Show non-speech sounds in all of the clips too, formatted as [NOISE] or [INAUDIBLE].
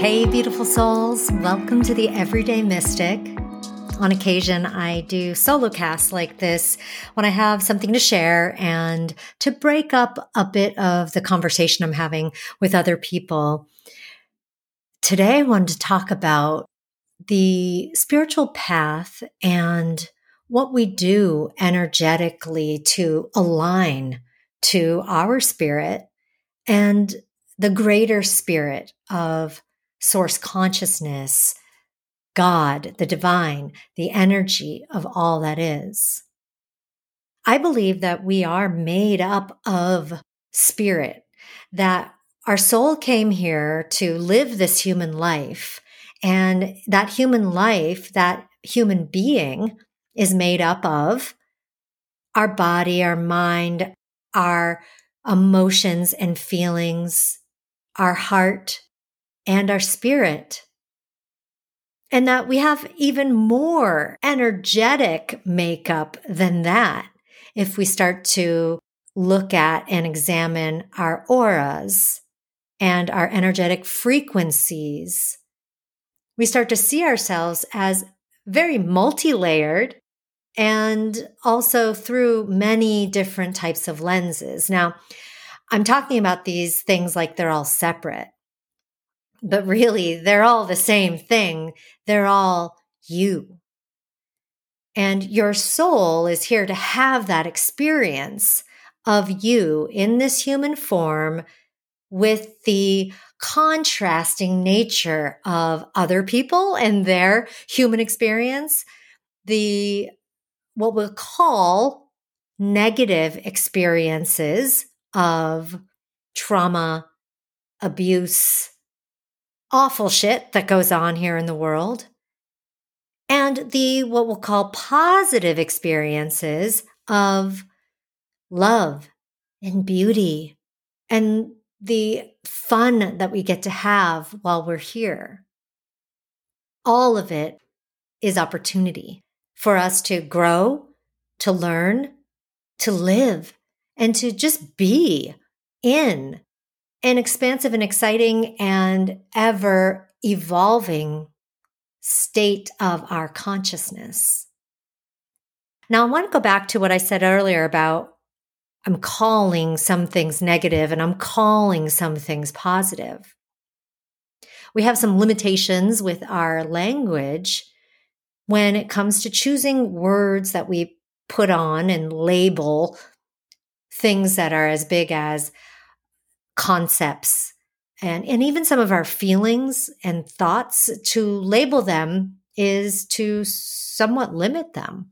Hey, beautiful souls. Welcome to the Everyday Mystic. On occasion, I do solo casts like this when I have something to share and to break up a bit of the conversation I'm having with other people. Today, I wanted to talk about the spiritual path and what we do energetically to align to our spirit and the greater spirit of source consciousness, God, the divine, the energy of all that is. I believe that we are made up of spirit, that our soul came here to live this human life. And that human life, that human being is made up of our body, our mind, our emotions and feelings, our heart, and our spirit. And that we have even more energetic makeup than that if we start to look at and examine our auras and our energetic frequencies. We start to see ourselves as very multi layered and also through many different types of lenses. Now, I'm talking about these things like they're all separate but really they're all the same thing. They're all you. And your soul is here to have that experience of you in this human form with the contrasting nature of other people and their human experience, the what we'll call negative experiences of trauma, abuse, awful shit that goes on here in the world, and the what we'll call positive experiences of love and beauty and the fun that we get to have while we're here. All of it is opportunity for us to grow, to learn, to live, and to just be in an expansive and exciting and ever evolving state of our consciousness. Now, I want to go back to what I said earlier about I'm calling some things negative and I'm calling some things positive. We have some limitations with our language when it comes to choosing words that we put on and label things that are as big as concepts and, and even some of our feelings and thoughts to label them is to somewhat limit them.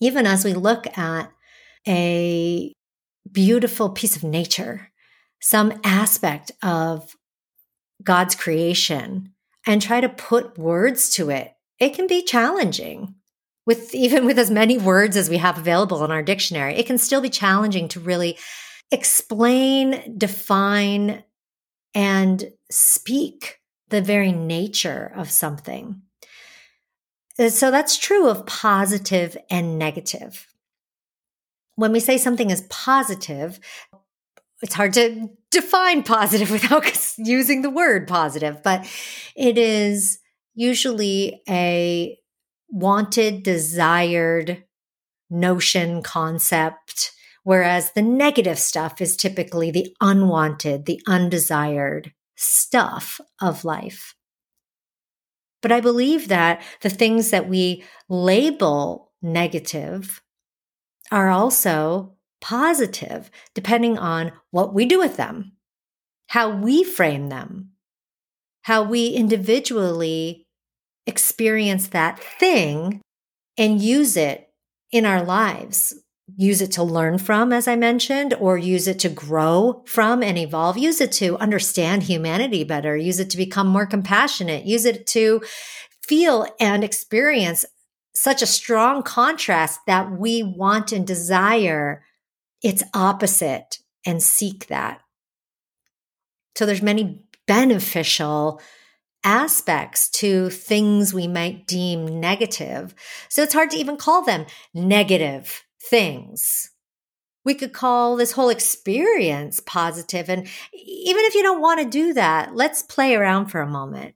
Even as we look at a beautiful piece of nature, some aspect of God's creation, and try to put words to it, it can be challenging. With even with as many words as we have available in our dictionary, it can still be challenging to really explain, define, and speak the very nature of something. Uh, so that's true of positive and negative. When we say something is positive, it's hard to define positive [LAUGHS] without using the word positive, but it is usually a wanted, desired notion, concept, Whereas the negative stuff is typically the unwanted, the undesired stuff of life. But I believe that the things that we label negative are also positive, depending on what we do with them, how we frame them, how we individually experience that thing and use it in our lives use it to learn from, as I mentioned, or use it to grow from and evolve. Use it to understand humanity better. Use it to become more compassionate. Use it to feel and experience such a strong contrast that we want and desire its opposite and seek that. So there's many beneficial aspects to things we might deem negative. So it's hard to even call them negative things. We could call this whole experience positive. And even if you don't want to do that, let's play around for a moment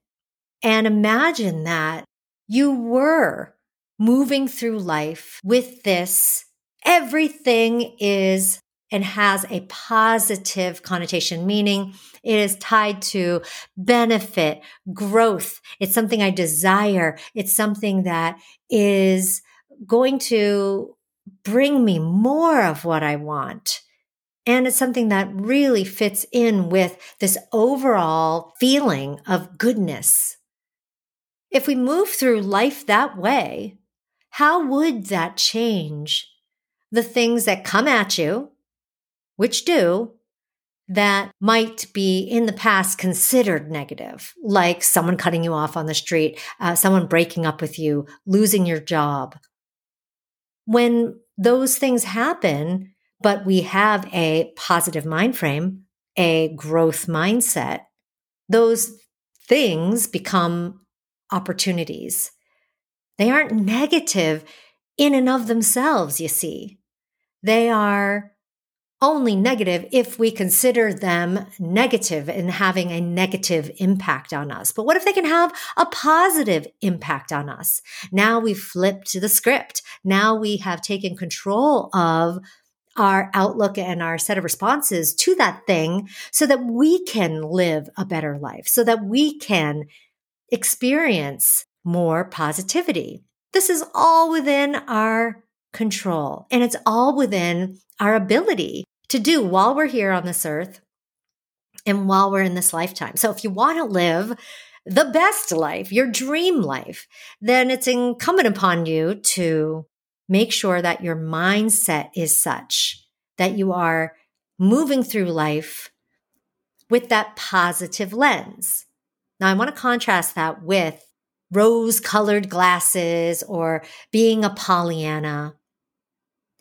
and imagine that you were moving through life with this. Everything is and has a positive connotation, meaning it is tied to benefit, growth. It's something I desire. It's something that is going to bring me more of what I want. And it's something that really fits in with this overall feeling of goodness. If we move through life that way, how would that change the things that come at you which do, that might be in the past considered negative, like someone cutting you off on the street, uh, someone breaking up with you, losing your job. When those things happen, but we have a positive mind frame, a growth mindset, those things become opportunities. They aren't negative in and of themselves, you see. They are only negative if we consider them negative and having a negative impact on us. But what if they can have a positive impact on us? Now we've flipped the script. Now we have taken control of our outlook and our set of responses to that thing so that we can live a better life, so that we can experience more positivity. This is all within our control and it's all within our ability to do while we're here on this earth and while we're in this lifetime. So if you want to live the best life, your dream life, then it's incumbent upon you to make sure that your mindset is such that you are moving through life with that positive lens. Now, I want to contrast that with rose colored glasses or being a Pollyanna.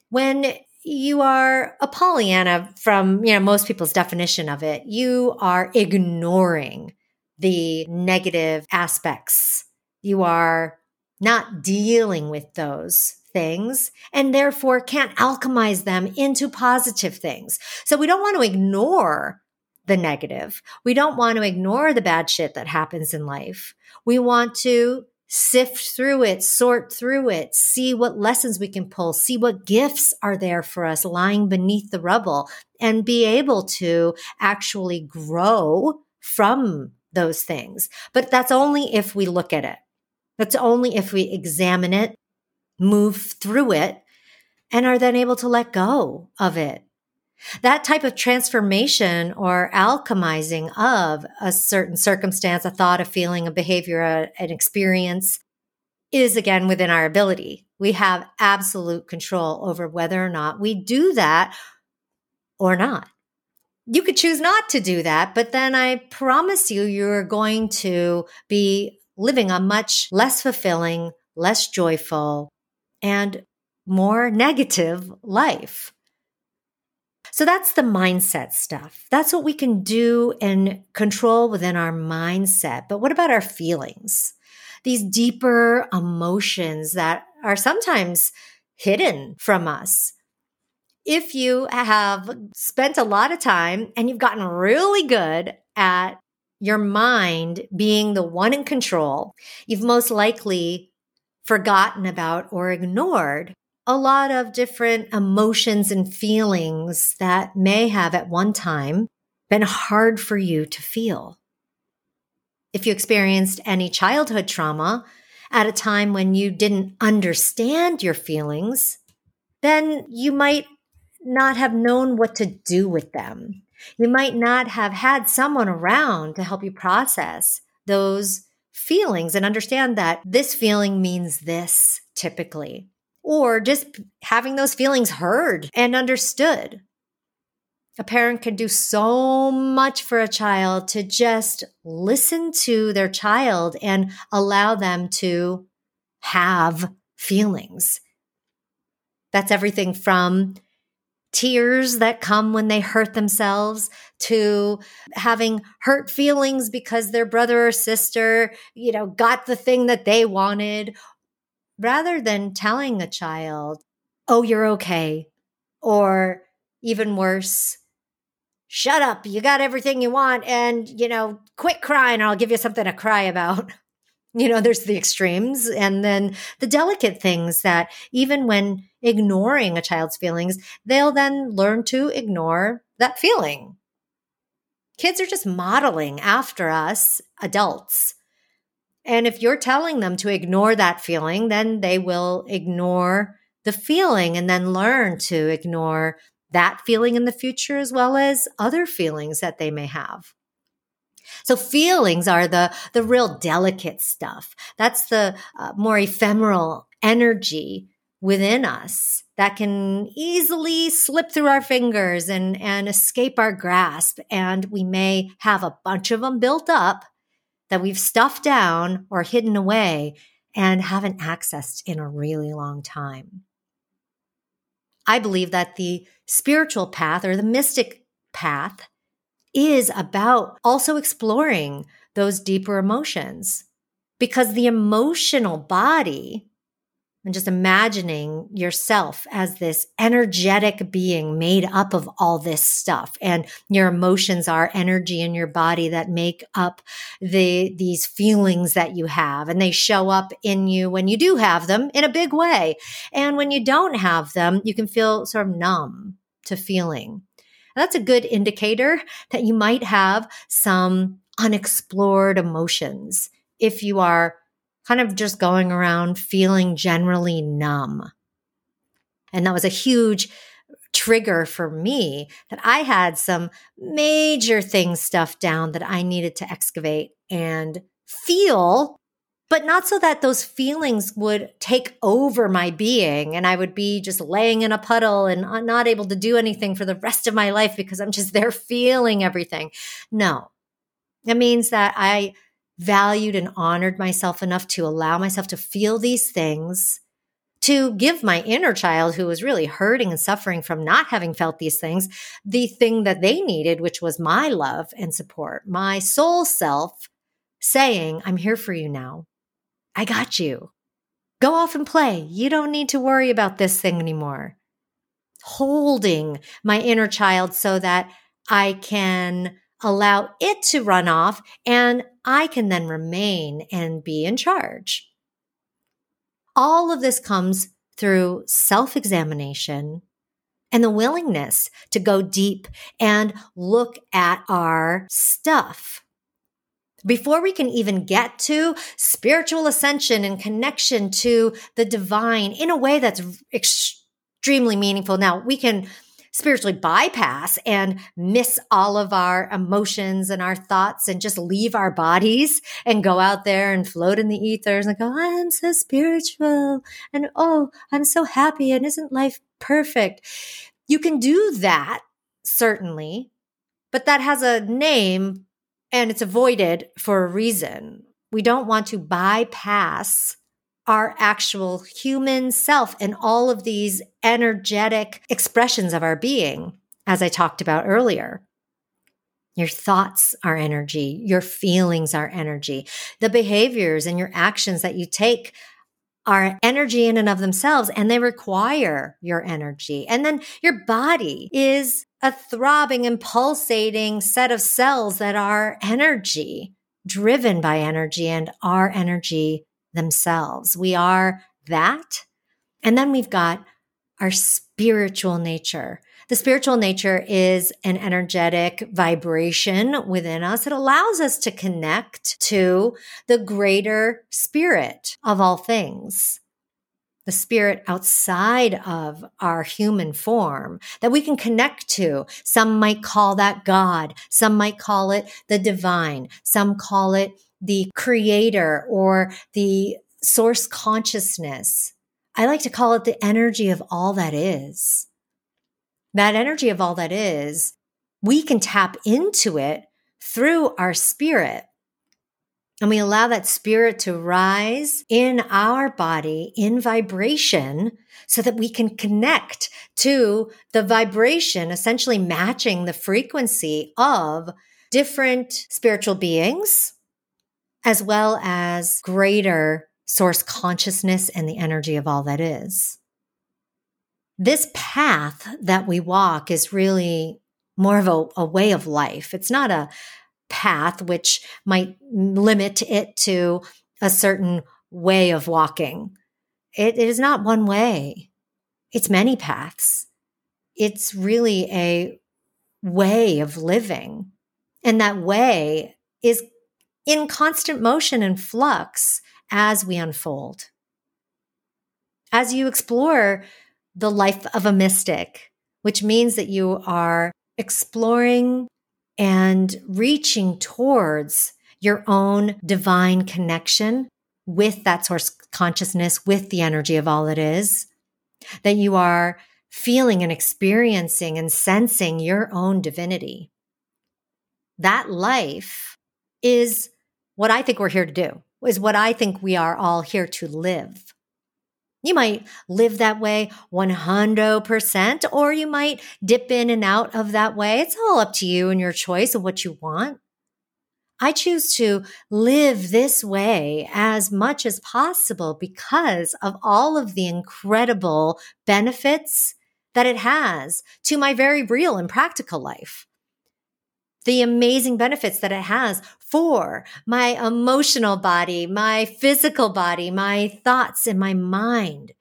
When you are a Pollyanna from, you know, most people's definition of it. You are ignoring the negative aspects. You are not dealing with those things and therefore can't alchemize them into positive things. So we don't want to ignore the negative. We don't want to ignore the bad shit that happens in life. We want to sift through it, sort through it, see what lessons we can pull, see what gifts are there for us lying beneath the rubble, and be able to actually grow from those things. But that's only if we look at it. That's only if we examine it, move through it, and are then able to let go of it. That type of transformation or alchemizing of a certain circumstance, a thought, a feeling, a behavior, a, an experience is again within our ability. We have absolute control over whether or not we do that or not. You could choose not to do that, but then I promise you, you're going to be living a much less fulfilling, less joyful, and more negative life. So that's the mindset stuff. That's what we can do and control within our mindset. But what about our feelings? These deeper emotions that are sometimes hidden from us. If you have spent a lot of time and you've gotten really good at your mind being the one in control, you've most likely forgotten about or ignored a lot of different emotions and feelings that may have at one time been hard for you to feel. If you experienced any childhood trauma at a time when you didn't understand your feelings, then you might not have known what to do with them. You might not have had someone around to help you process those feelings and understand that this feeling means this typically or just having those feelings heard and understood. A parent can do so much for a child to just listen to their child and allow them to have feelings. That's everything from tears that come when they hurt themselves to having hurt feelings because their brother or sister, you know, got the thing that they wanted rather than telling a child, oh, you're okay, or even worse, shut up, you got everything you want, and, you know, quit crying, or I'll give you something to cry about. [LAUGHS] You know, there's the extremes and then the delicate things that even when ignoring a child's feelings, they'll then learn to ignore that feeling. Kids are just modeling after us adults. And if you're telling them to ignore that feeling, then they will ignore the feeling and then learn to ignore that feeling in the future as well as other feelings that they may have. So feelings are the, the real delicate stuff. That's the uh, more ephemeral energy within us that can easily slip through our fingers and, and escape our grasp. And we may have a bunch of them built up that we've stuffed down or hidden away and haven't accessed in a really long time. I believe that the spiritual path or the mystic path is about also exploring those deeper emotions because the emotional body and just imagining yourself as this energetic being made up of all this stuff. And your emotions are energy in your body that make up the these feelings that you have. And they show up in you when you do have them in a big way. And when you don't have them you can feel sort of numb to feeling. That's a good indicator that you might have some unexplored emotions if you are kind of just going around feeling generally numb. And that was a huge trigger for me that I had some major things stuffed down that I needed to excavate and feel but not so that those feelings would take over my being and I would be just laying in a puddle and uh, not able to do anything for the rest of my life because I'm just there feeling everything. No, it means that I valued and honored myself enough to allow myself to feel these things, to give my inner child who was really hurting and suffering from not having felt these things the thing that they needed, which was my love and support, my soul self saying, I'm here for you now. I got you. Go off and play. You don't need to worry about this thing anymore. Holding my inner child so that I can allow it to run off and I can then remain and be in charge. All of this comes through self examination and the willingness to go deep and look at our stuff before we can even get to spiritual ascension and connection to the divine in a way that's extremely meaningful. Now, we can spiritually bypass and miss all of our emotions and our thoughts and just leave our bodies and go out there and float in the ethers and go, I'm so spiritual. And oh, I'm so happy. And isn't life perfect? You can do that, certainly, but that has a name and it's avoided for a reason. We don't want to bypass our actual human self and all of these energetic expressions of our being, as I talked about earlier. Your thoughts are energy. Your feelings are energy. The behaviors and your actions that you take are energy in and of themselves and they require your energy. And then your body is a throbbing and pulsating set of cells that are energy, driven by energy and are energy themselves. We are that. And then we've got our spiritual nature. The spiritual nature is an energetic vibration within us. It allows us to connect to the greater spirit of all things the spirit outside of our human form that we can connect to. Some might call that God. Some might call it the divine. Some call it the creator or the source consciousness. I like to call it the energy of all that is. That energy of all that is, we can tap into it through our spirit and we allow that spirit to rise in our body in vibration so that we can connect to the vibration, essentially matching the frequency of different spiritual beings, as well as greater source consciousness and the energy of all that is. this path that we walk is really more of a, a way of life. It's not a path which might limit it to a certain way of walking. it, it is not one way. It's many paths. It's really a way of living. And that way is in constant motion and flux as we unfold. As you explore the life of a mystic, which means that you are exploring and reaching towards your own divine connection with that source consciousness, with the energy of all it is, that you are feeling and experiencing and sensing your own divinity. That life is what I think we're here to do, is what I think we are all here to live. You might live that way 100%, or you might dip in and out of that way. It's all up to you and your choice of what you want. I choose to live this way as much as possible because of all of the incredible benefits that it has to my very real and practical life. The amazing benefits that it has for my emotional body, my physical body, my thoughts and my mind.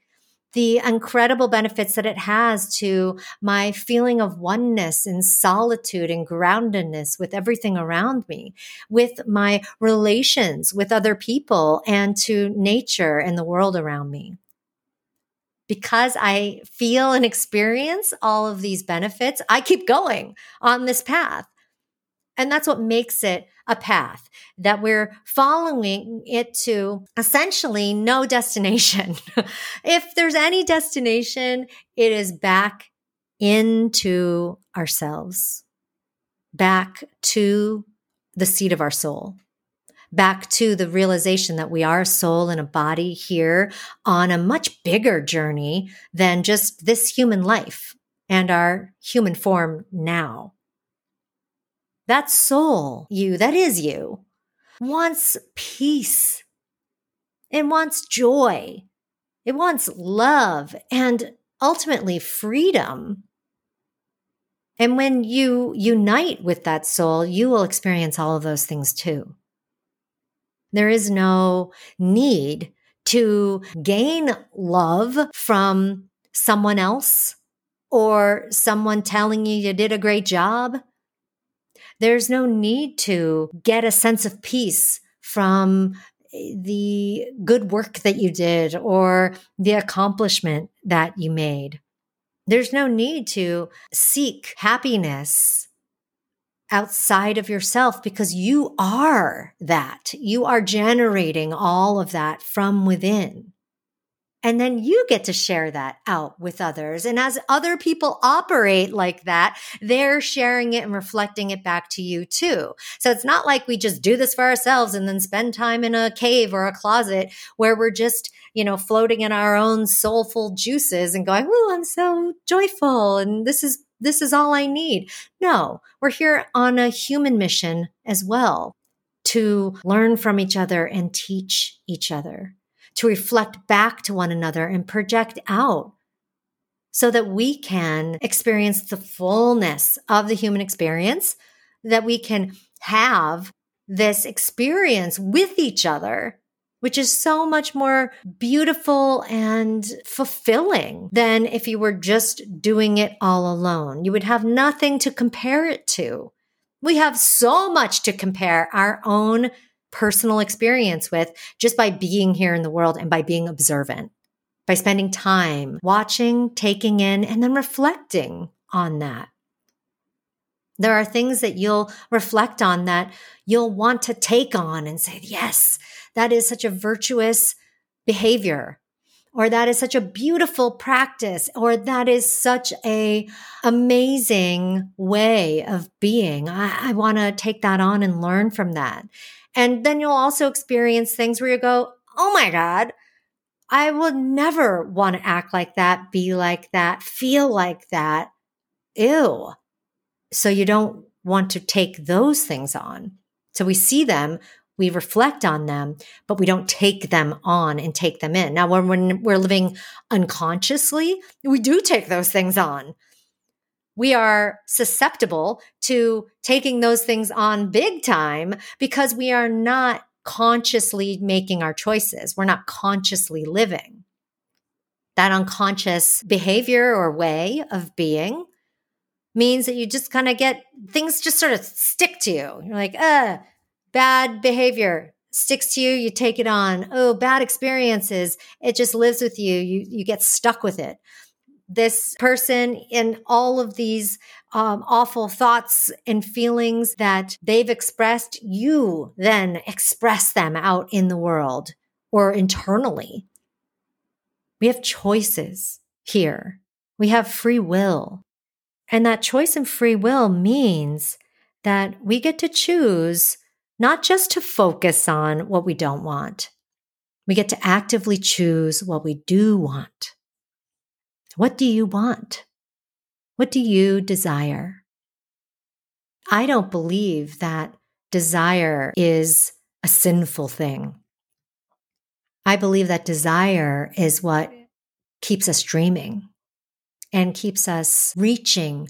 The incredible benefits that it has to my feeling of oneness and solitude and groundedness with everything around me, with my relations with other people and to nature and the world around me because I feel and experience all of these benefits, I keep going on this path. And that's what makes it a path that we're following it to essentially no destination. [LAUGHS] if there's any destination, it is back into ourselves, back to the seat of our soul, back to the realization that we are a soul and a body here on a much bigger journey than just this human life and our human form now. That soul, you, that is you, wants peace. It wants joy. It wants love and ultimately freedom. And when you unite with that soul, you will experience all of those things too. There is no need to gain love from someone else or someone telling you you did a great job. There's no need to get a sense of peace from the good work that you did or the accomplishment that you made. There's no need to seek happiness outside of yourself because you are that. You are generating all of that from within. And then you get to share that out with others. And as other people operate like that, they're sharing it and reflecting it back to you too. So it's not like we just do this for ourselves and then spend time in a cave or a closet where we're just, you know, floating in our own soulful juices and going, Oh, I'm so joyful. And this is, this is all I need. No, we're here on a human mission as well to learn from each other and teach each other to reflect back to one another and project out so that we can experience the fullness of the human experience, that we can have this experience with each other, which is so much more beautiful and fulfilling than if you were just doing it all alone. You would have nothing to compare it to. We have so much to compare our own personal experience with just by being here in the world and by being observant, by spending time watching, taking in, and then reflecting on that. There are things that you'll reflect on that you'll want to take on and say, yes, that is such a virtuous behavior or that is such a beautiful practice or that is such a amazing way of being i, I want to take that on and learn from that and then you'll also experience things where you go, oh my God, I would never want to act like that, be like that, feel like that. Ew. So you don't want to take those things on. So we see them we reflect on them, but we don't take them on and take them in. Now, when, when we're living unconsciously, we do take those things on. We are susceptible to taking those things on big time because we are not consciously making our choices. We're not consciously living. That unconscious behavior or way of being means that you just kind of get things just sort of stick to you. You're like, uh, bad behavior sticks to you, you take it on. Oh, bad experiences, it just lives with you. You you get stuck with it. This person in all of these um, awful thoughts and feelings that they've expressed, you then express them out in the world or internally. We have choices here. We have free will. And that choice and free will means that we get to choose not just to focus on what we don't want. We get to actively choose what we do want. What do you want? What do you desire? I don't believe that desire is a sinful thing. I believe that desire is what keeps us dreaming and keeps us reaching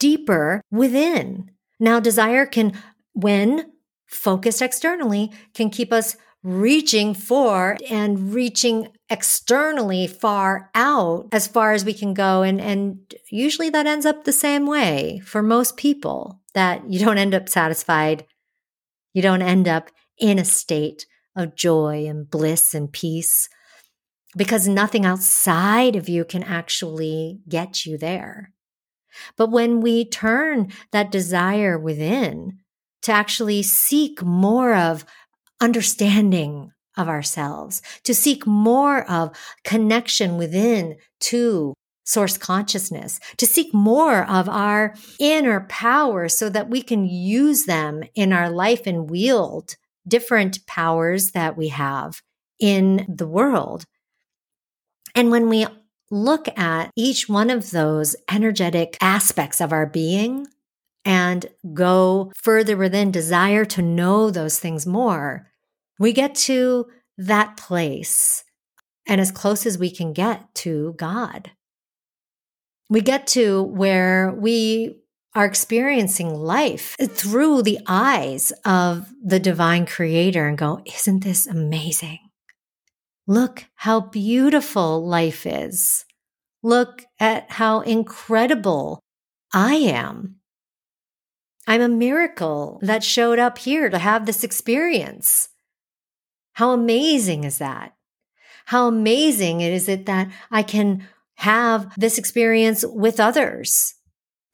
deeper within. Now, desire can, when focused externally, can keep us reaching for and reaching externally far out as far as we can go. And, and usually that ends up the same way for most people that you don't end up satisfied. You don't end up in a state of joy and bliss and peace because nothing outside of you can actually get you there. But when we turn that desire within to actually seek more of understanding of ourselves, to seek more of connection within to source consciousness, to seek more of our inner power so that we can use them in our life and wield different powers that we have in the world. And when we look at each one of those energetic aspects of our being, and go further within, desire to know those things more, we get to that place and as close as we can get to God. We get to where we are experiencing life through the eyes of the divine creator and go, Isn't this amazing? Look how beautiful life is. Look at how incredible I am. I'm a miracle that showed up here to have this experience. How amazing is that? How amazing is it that I can have this experience with others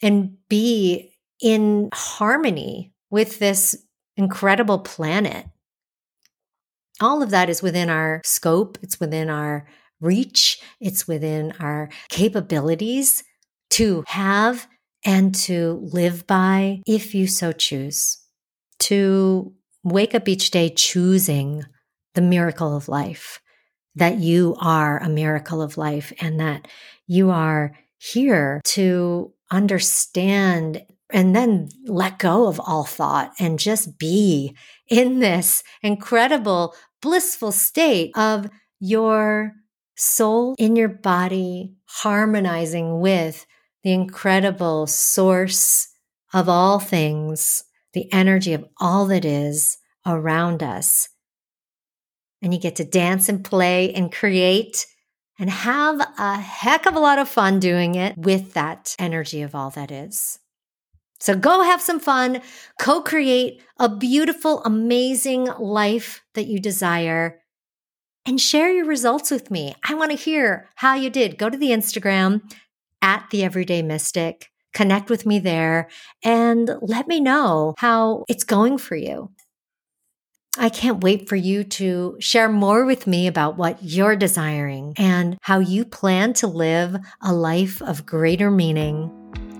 and be in harmony with this incredible planet? All of that is within our scope. It's within our reach. It's within our capabilities to have and to live by if you so choose. To wake up each day choosing the miracle of life, that you are a miracle of life and that you are here to understand and then let go of all thought and just be in this incredible, blissful state of your soul in your body harmonizing with the incredible source of all things, the energy of all that is around us. And you get to dance and play and create and have a heck of a lot of fun doing it with that energy of all that is. So go have some fun, co create a beautiful, amazing life that you desire, and share your results with me. I want to hear how you did. Go to the Instagram at the Everyday Mystic. Connect with me there and let me know how it's going for you. I can't wait for you to share more with me about what you're desiring and how you plan to live a life of greater meaning,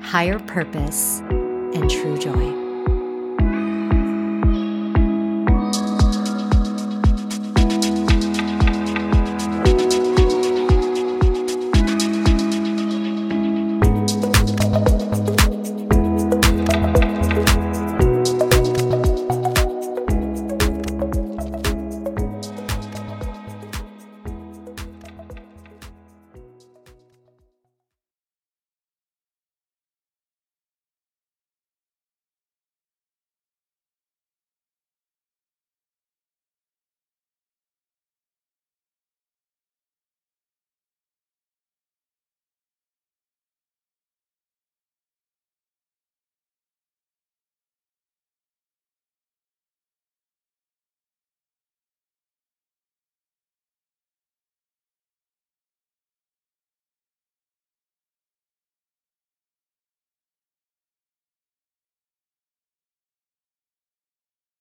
higher purpose, and true joy.